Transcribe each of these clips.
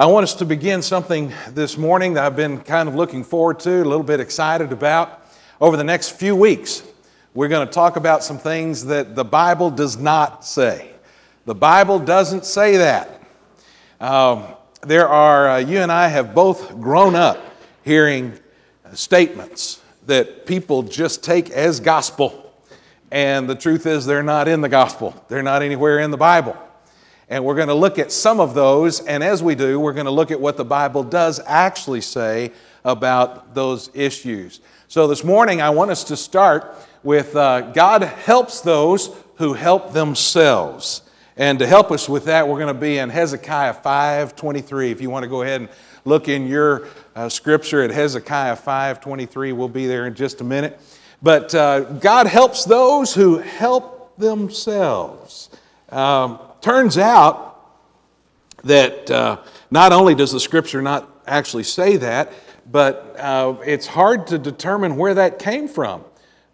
I want us to begin something this morning that I've been kind of looking forward to, a little bit excited about. Over the next few weeks, we're going to talk about some things that the Bible does not say. The Bible doesn't say that. Um, there are, uh, you and I have both grown up hearing statements that people just take as gospel. And the truth is, they're not in the gospel, they're not anywhere in the Bible. And we're going to look at some of those. And as we do, we're going to look at what the Bible does actually say about those issues. So this morning, I want us to start with uh, God helps those who help themselves. And to help us with that, we're going to be in Hezekiah 5:23. If you want to go ahead and look in your uh, scripture at Hezekiah 5:23, we'll be there in just a minute. But uh, God helps those who help themselves. Um, turns out that uh, not only does the scripture not actually say that, but uh, it's hard to determine where that came from.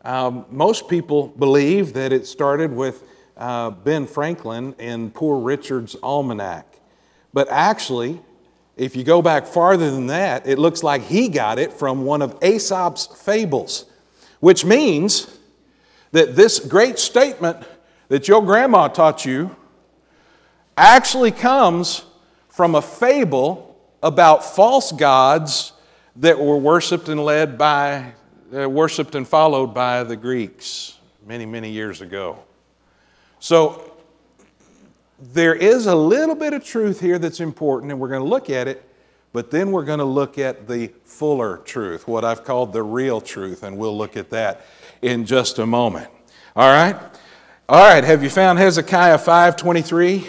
Um, most people believe that it started with uh, Ben Franklin in Poor Richard's Almanac. But actually, if you go back farther than that, it looks like he got it from one of Aesop's fables, which means that this great statement that your grandma taught you actually comes from a fable about false gods that were worshiped and led by, uh, worshiped and followed by the Greeks many, many years ago. So there is a little bit of truth here that's important, and we're going to look at it, but then we're going to look at the fuller truth, what I've called the real truth, and we'll look at that in just a moment. All right? All right, have you found Hezekiah 523?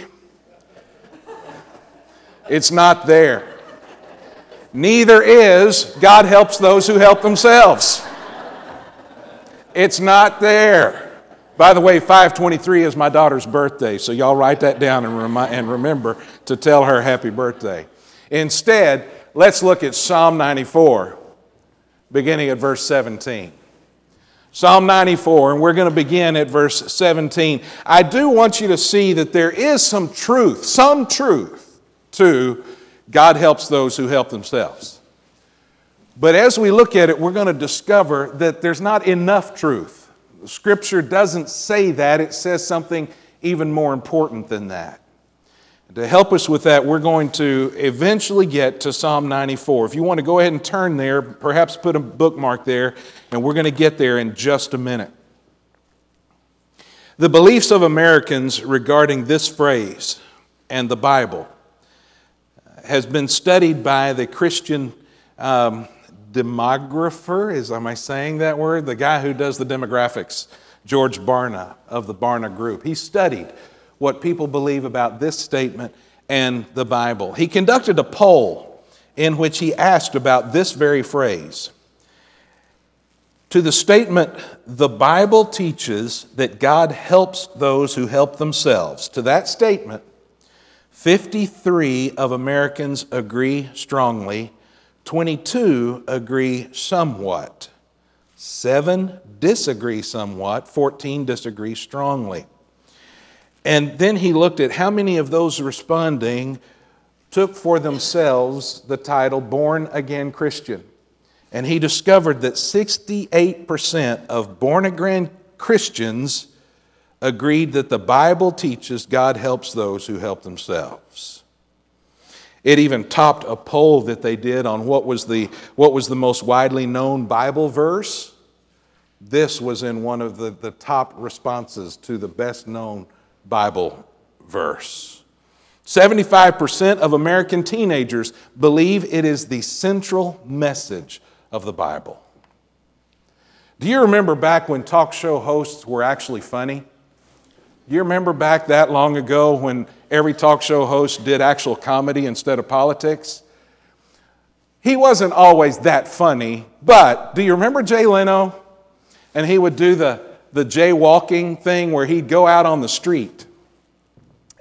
It's not there. Neither is God helps those who help themselves. It's not there. By the way, 523 is my daughter's birthday, so y'all write that down and, and remember to tell her happy birthday. Instead, let's look at Psalm 94, beginning at verse 17. Psalm 94, and we're going to begin at verse 17. I do want you to see that there is some truth, some truth to God helps those who help themselves. But as we look at it, we're going to discover that there's not enough truth. Scripture doesn't say that, it says something even more important than that. To help us with that, we're going to eventually get to Psalm 94. If you want to go ahead and turn there, perhaps put a bookmark there, and we're going to get there in just a minute. The beliefs of Americans regarding this phrase and the Bible has been studied by the Christian um, demographer. Is am I saying that word? The guy who does the demographics, George Barna of the Barna Group. He studied what people believe about this statement and the Bible. He conducted a poll in which he asked about this very phrase. To the statement, the Bible teaches that God helps those who help themselves, to that statement, 53 of Americans agree strongly, 22 agree somewhat, 7 disagree somewhat, 14 disagree strongly. And then he looked at how many of those responding took for themselves the title Born Again Christian. And he discovered that 68% of born again Christians agreed that the Bible teaches God helps those who help themselves. It even topped a poll that they did on what was the, what was the most widely known Bible verse. This was in one of the, the top responses to the best known Bible verse. 75% of American teenagers believe it is the central message of the Bible. Do you remember back when talk show hosts were actually funny? You remember back that long ago when every talk show host did actual comedy instead of politics? He wasn't always that funny, but do you remember Jay Leno? And he would do the, the jaywalking thing where he'd go out on the street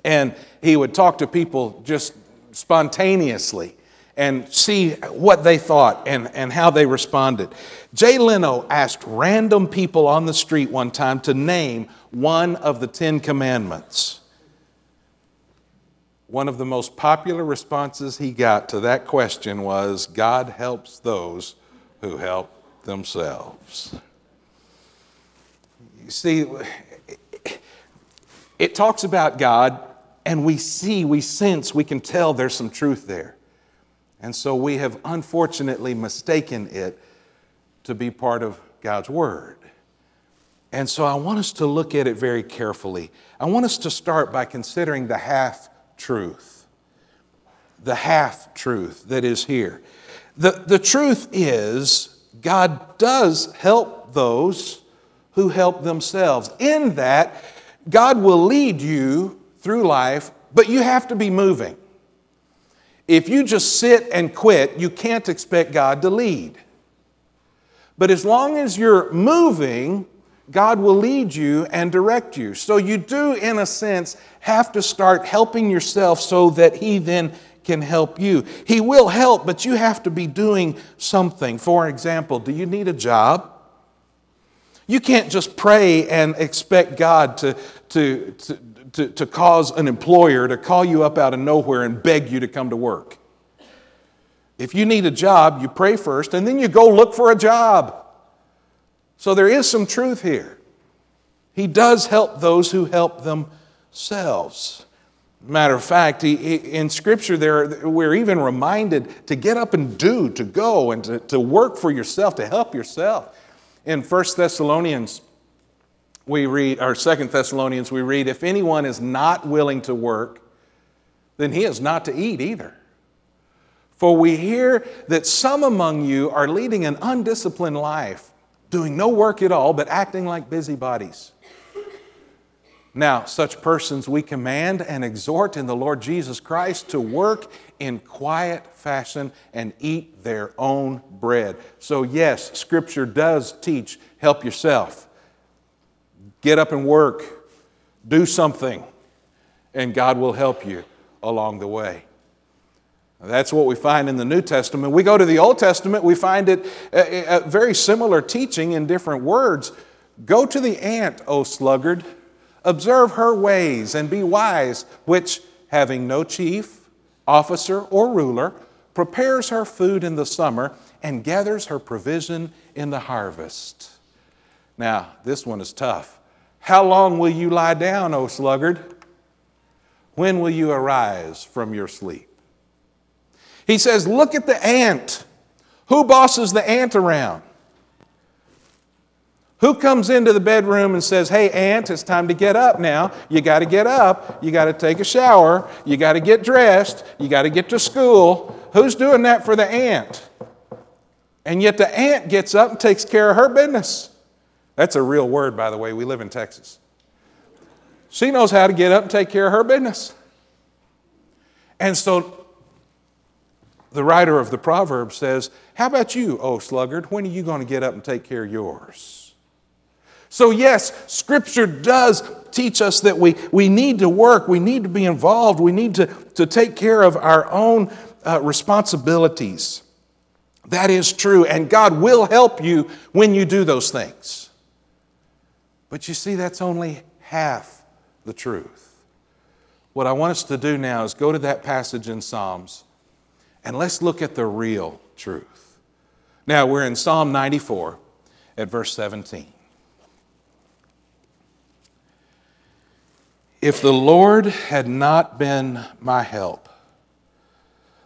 and he would talk to people just spontaneously and see what they thought and, and how they responded. Jay Leno asked random people on the street one time to name one of the Ten Commandments. one of the most popular responses he got to that question was God helps those who help themselves. You see, it talks about God, and we see, we sense, we can tell there's some truth there. And so we have unfortunately mistaken it to be part of God's Word. And so I want us to look at it very carefully. I want us to start by considering the half truth. The half truth that is here. The, the truth is, God does help those who help themselves, in that God will lead you through life, but you have to be moving. If you just sit and quit, you can't expect God to lead. But as long as you're moving, God will lead you and direct you. So you do, in a sense, have to start helping yourself so that He then can help you. He will help, but you have to be doing something. For example, do you need a job? You can't just pray and expect God to, to, to, to, to cause an employer to call you up out of nowhere and beg you to come to work. If you need a job, you pray first and then you go look for a job. So there is some truth here. He does help those who help themselves. Matter of fact, he, in Scripture, there, we're even reminded to get up and do, to go, and to, to work for yourself, to help yourself. In 1 Thessalonians, we read, or Second Thessalonians, we read, if anyone is not willing to work, then he is not to eat either. For we hear that some among you are leading an undisciplined life doing no work at all, but acting like busybodies. Now, such persons we command and exhort in the Lord Jesus Christ to work in quiet fashion and eat their own bread. So, yes, Scripture does teach help yourself. Get up and work, do something, and God will help you along the way. That's what we find in the New Testament. We go to the Old Testament, we find it a, a very similar teaching in different words. Go to the ant, O sluggard, observe her ways and be wise, which, having no chief, officer, or ruler, prepares her food in the summer and gathers her provision in the harvest. Now, this one is tough. How long will you lie down, O sluggard? When will you arise from your sleep? He says, Look at the ant. Who bosses the ant around? Who comes into the bedroom and says, Hey, ant, it's time to get up now. You got to get up. You got to take a shower. You got to get dressed. You got to get to school. Who's doing that for the ant? And yet the ant gets up and takes care of her business. That's a real word, by the way. We live in Texas. She knows how to get up and take care of her business. And so the writer of the proverb says, How about you, O sluggard? When are you going to get up and take care of yours? So, yes, Scripture does teach us that we, we need to work, we need to be involved, we need to, to take care of our own uh, responsibilities. That is true, and God will help you when you do those things. But you see, that's only half the truth. What I want us to do now is go to that passage in Psalms and let's look at the real truth. Now, we're in Psalm 94 at verse 17. If the Lord had not been my help,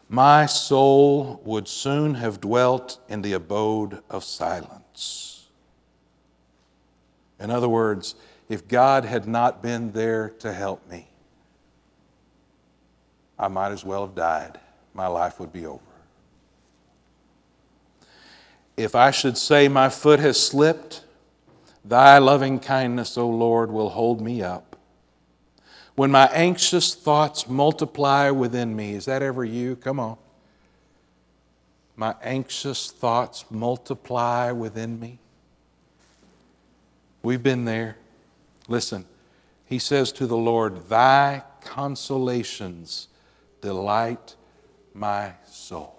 my soul would soon have dwelt in the abode of silence. In other words, if God had not been there to help me, I might as well have died my life would be over. If I should say my foot has slipped, thy loving kindness, O Lord, will hold me up. When my anxious thoughts multiply within me, is that ever you? Come on. My anxious thoughts multiply within me. We've been there. Listen, he says to the Lord, Thy consolations delight my soul.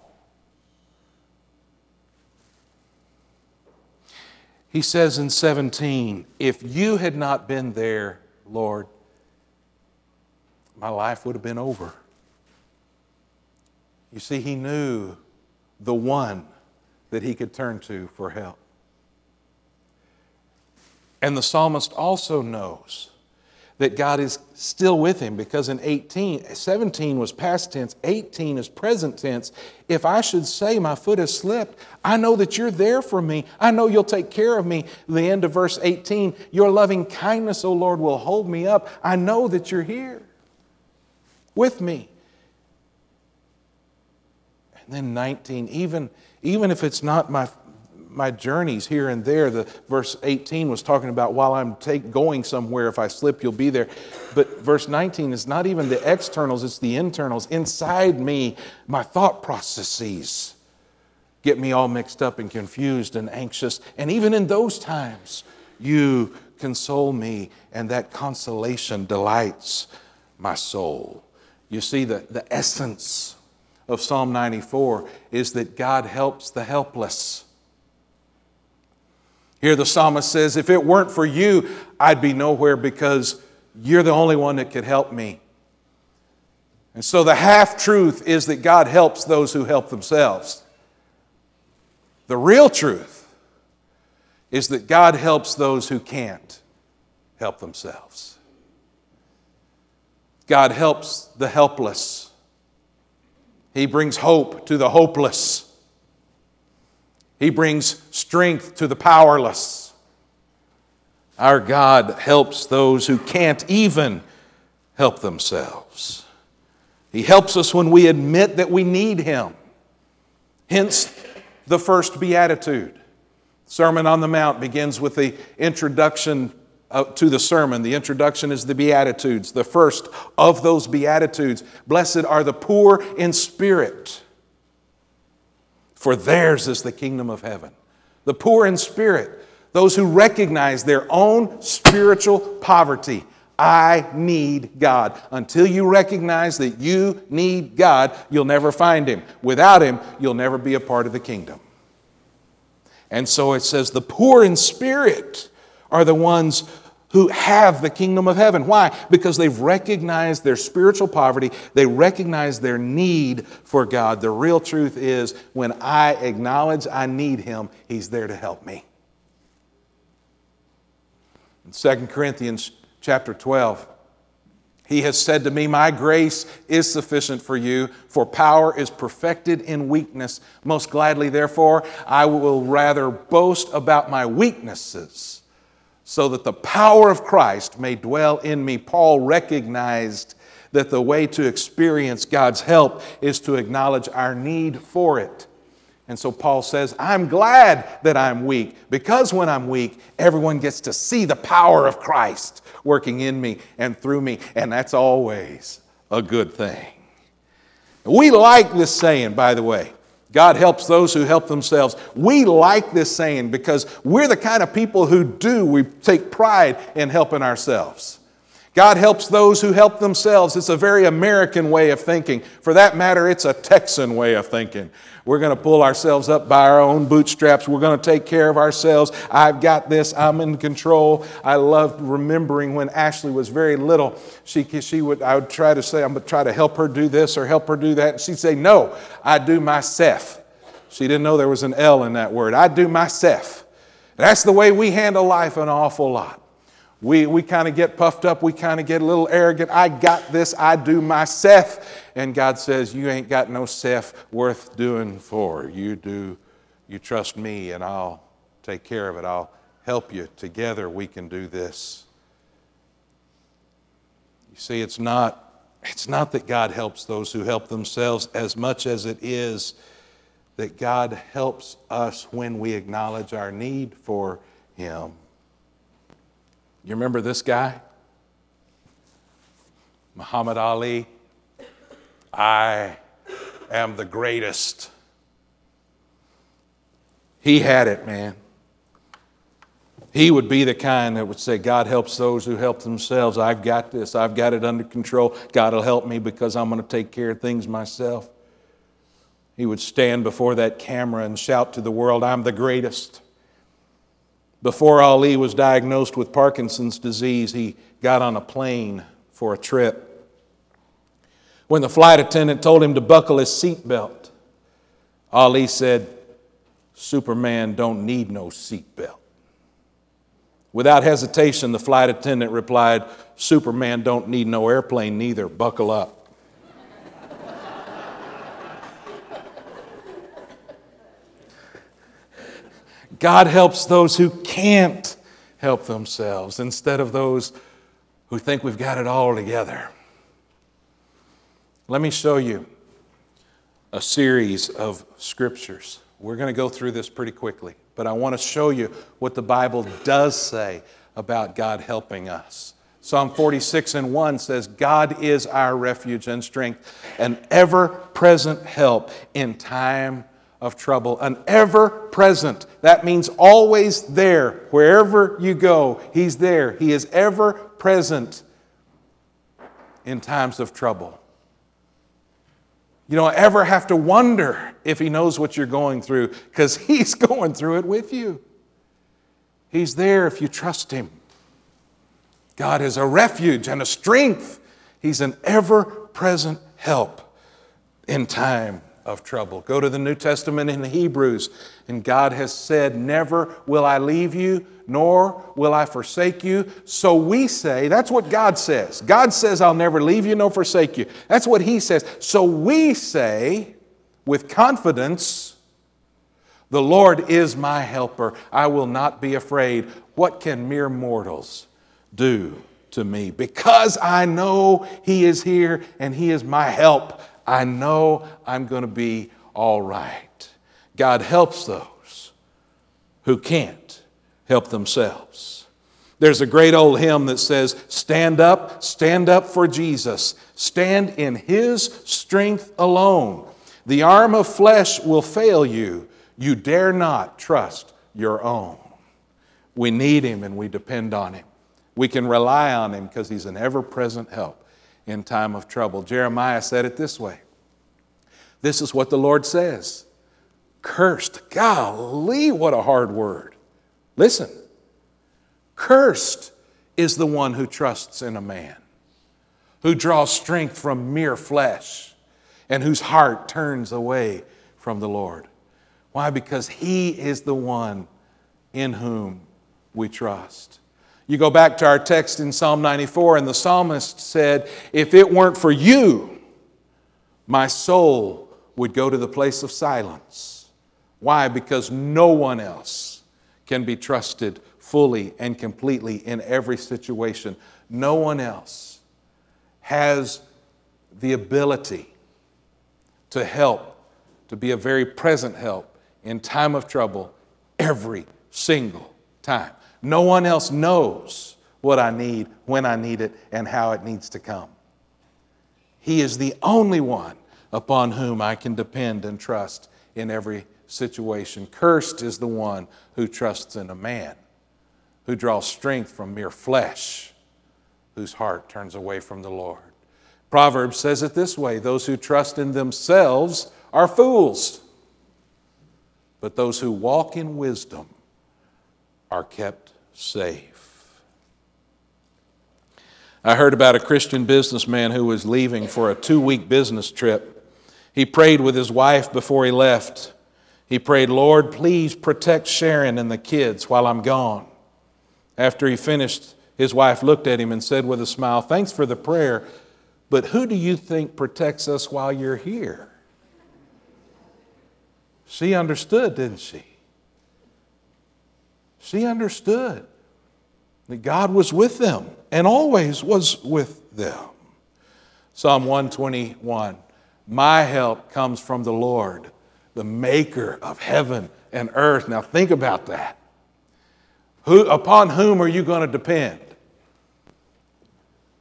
He says in 17, If you had not been there, Lord, my life would have been over. You see, he knew the one that he could turn to for help. And the psalmist also knows that God is still with him because in 18, 17 was past tense, 18 is present tense. If I should say my foot has slipped, I know that you're there for me. I know you'll take care of me. The end of verse 18, your loving kindness, O Lord, will hold me up. I know that you're here with me. And then 19, even, even if it's not my my journeys here and there. The verse 18 was talking about while I'm take, going somewhere, if I slip, you'll be there. But verse 19 is not even the externals, it's the internals. Inside me, my thought processes get me all mixed up and confused and anxious. And even in those times, you console me, and that consolation delights my soul. You see, the, the essence of Psalm 94 is that God helps the helpless. Here the psalmist says, If it weren't for you, I'd be nowhere because you're the only one that could help me. And so the half truth is that God helps those who help themselves. The real truth is that God helps those who can't help themselves. God helps the helpless. He brings hope to the hopeless. He brings strength to the powerless. Our God helps those who can't even help themselves. He helps us when we admit that we need Him. Hence, the first beatitude. Sermon on the Mount begins with the introduction uh, to the sermon. The introduction is the Beatitudes, the first of those Beatitudes. Blessed are the poor in spirit for theirs is the kingdom of heaven. The poor in spirit, those who recognize their own spiritual poverty. I need God. Until you recognize that you need God, you'll never find Him. Without Him, you'll never be a part of the kingdom. And so it says, the poor in spirit are the ones who have the kingdom of heaven. Why? Because they've recognized their spiritual poverty, they recognize their need for God. The real truth is when I acknowledge I need Him, He's there to help me. In 2 Corinthians chapter 12, he has said to me, My grace is sufficient for you, for power is perfected in weakness. Most gladly, therefore, I will rather boast about my weaknesses so that the power of Christ may dwell in me. Paul recognized that the way to experience God's help is to acknowledge our need for it. And so Paul says, I'm glad that I'm weak because when I'm weak, everyone gets to see the power of Christ working in me and through me, and that's always a good thing. We like this saying, by the way. God helps those who help themselves. We like this saying because we're the kind of people who do, we take pride in helping ourselves. God helps those who help themselves. It's a very American way of thinking. For that matter, it's a Texan way of thinking. We're going to pull ourselves up by our own bootstraps. We're going to take care of ourselves. I've got this. I'm in control. I loved remembering when Ashley was very little. She, she would, I would try to say, I'm going to try to help her do this or help her do that. And she'd say, No, I do myself. She didn't know there was an L in that word. I do myself. That's the way we handle life an awful lot. We, we kind of get puffed up. We kind of get a little arrogant. I got this. I do myself. And God says, You ain't got no self worth doing for. You do, you trust me, and I'll take care of it. I'll help you. Together we can do this. You see, it's not, it's not that God helps those who help themselves as much as it is that God helps us when we acknowledge our need for Him. You remember this guy? Muhammad Ali. I am the greatest. He had it, man. He would be the kind that would say, God helps those who help themselves. I've got this. I've got it under control. God will help me because I'm going to take care of things myself. He would stand before that camera and shout to the world, I'm the greatest. Before Ali was diagnosed with Parkinson's disease, he got on a plane for a trip. When the flight attendant told him to buckle his seatbelt, Ali said, Superman don't need no seatbelt. Without hesitation, the flight attendant replied, Superman don't need no airplane neither. Buckle up. God helps those who can't help themselves instead of those who think we've got it all together. Let me show you a series of scriptures. We're going to go through this pretty quickly, but I want to show you what the Bible does say about God helping us. Psalm 46 and 1 says, God is our refuge and strength, an ever present help in time of trouble. An ever present. That means always there. Wherever you go, He's there. He is ever present in times of trouble. You don't ever have to wonder if He knows what you're going through because He's going through it with you. He's there if you trust Him. God is a refuge and a strength. He's an ever present help in time of trouble. Go to the New Testament in the Hebrews, and God has said, Never will I leave you, nor will I forsake you. So we say, that's what God says. God says, I'll never leave you nor forsake you. That's what He says. So we say, with confidence, The Lord is my helper. I will not be afraid. What can mere mortals do to me? Because I know He is here and He is my help. I know I'm going to be all right. God helps those who can't help themselves. There's a great old hymn that says, Stand up, stand up for Jesus. Stand in His strength alone. The arm of flesh will fail you. You dare not trust your own. We need Him and we depend on Him. We can rely on Him because He's an ever present help in time of trouble. Jeremiah said it this way This is what the Lord says Cursed. Golly, what a hard word. Listen. Cursed is the one who trusts in a man, who draws strength from mere flesh, and whose heart turns away from the Lord. Why? Because he is the one in whom we trust. You go back to our text in Psalm 94, and the psalmist said, If it weren't for you, my soul would go to the place of silence. Why? Because no one else can be trusted fully and completely in every situation. No one else has the ability to help, to be a very present help in time of trouble every single time. No one else knows what I need, when I need it, and how it needs to come. He is the only one upon whom I can depend and trust in every situation. Cursed is the one who trusts in a man, who draws strength from mere flesh, whose heart turns away from the Lord. Proverbs says it this way those who trust in themselves are fools, but those who walk in wisdom are kept safe. I heard about a Christian businessman who was leaving for a two week business trip. He prayed with his wife before he left. He prayed, Lord, please protect Sharon and the kids while I'm gone. After he finished, his wife looked at him and said with a smile, Thanks for the prayer, but who do you think protects us while you're here? She understood, didn't she? She understood that God was with them and always was with them. Psalm 121 My help comes from the Lord, the maker of heaven and earth. Now think about that. Who, upon whom are you going to depend?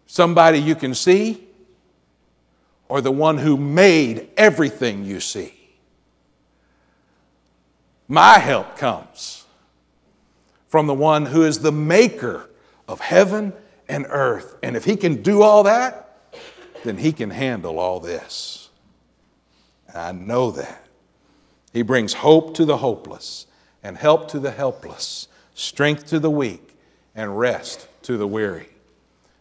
Somebody you can see or the one who made everything you see? My help comes from the one who is the maker of heaven and earth. And if he can do all that, then he can handle all this. And I know that. He brings hope to the hopeless, and help to the helpless, strength to the weak, and rest to the weary.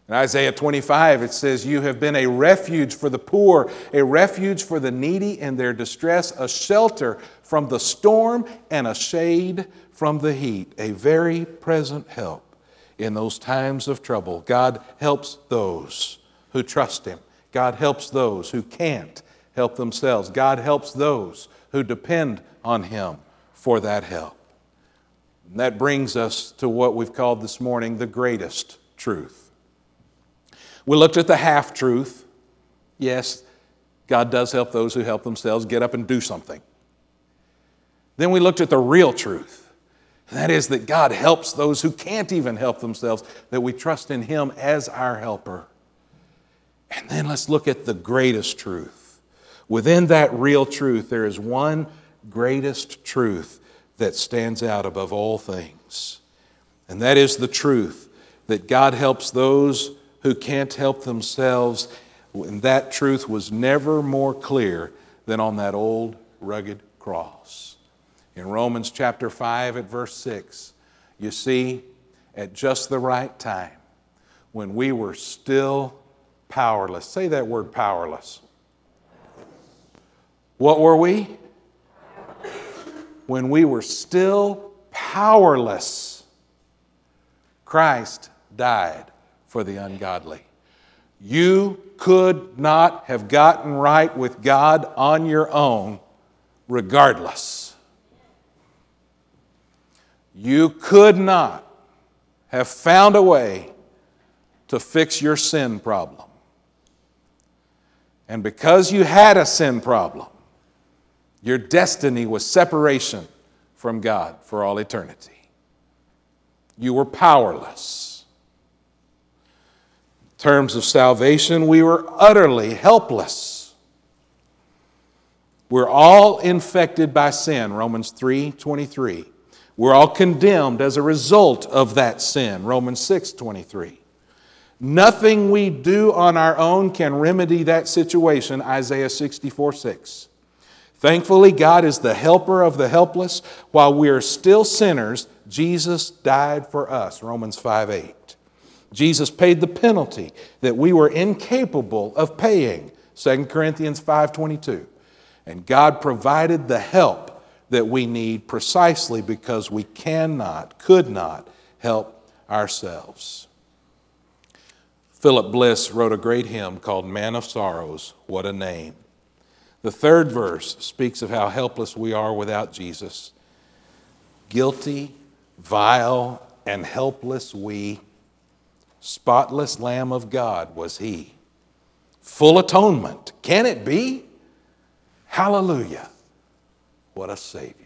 In Isaiah 25, it says, You have been a refuge for the poor, a refuge for the needy in their distress, a shelter from the storm, and a shade from the heat, a very present help in those times of trouble. God helps those who trust Him, God helps those who can't help themselves, God helps those who depend on Him for that help. And that brings us to what we've called this morning the greatest truth. We looked at the half truth. Yes, God does help those who help themselves get up and do something. Then we looked at the real truth. That is that God helps those who can't even help themselves, that we trust in Him as our helper. And then let's look at the greatest truth. Within that real truth, there is one greatest truth that stands out above all things. And that is the truth that God helps those who can't help themselves. And that truth was never more clear than on that old rugged cross. In Romans chapter 5 at verse 6, you see, at just the right time, when we were still powerless. Say that word powerless. What were we? When we were still powerless, Christ died for the ungodly. You could not have gotten right with God on your own, regardless. You could not have found a way to fix your sin problem. And because you had a sin problem, your destiny was separation from God for all eternity. You were powerless terms of salvation, we were utterly helpless. We're all infected by sin, Romans 3 23. We're all condemned as a result of that sin, Romans 6 23. Nothing we do on our own can remedy that situation, Isaiah 64 6. Thankfully, God is the helper of the helpless. While we are still sinners, Jesus died for us, Romans 5 8. Jesus paid the penalty that we were incapable of paying, 2 Corinthians 5:22. And God provided the help that we need precisely because we cannot, could not help ourselves. Philip Bliss wrote a great hymn called Man of Sorrows, What a Name. The third verse speaks of how helpless we are without Jesus. Guilty, vile, and helpless we spotless Lamb of God was he. Full atonement. Can it be? Hallelujah. What a Savior.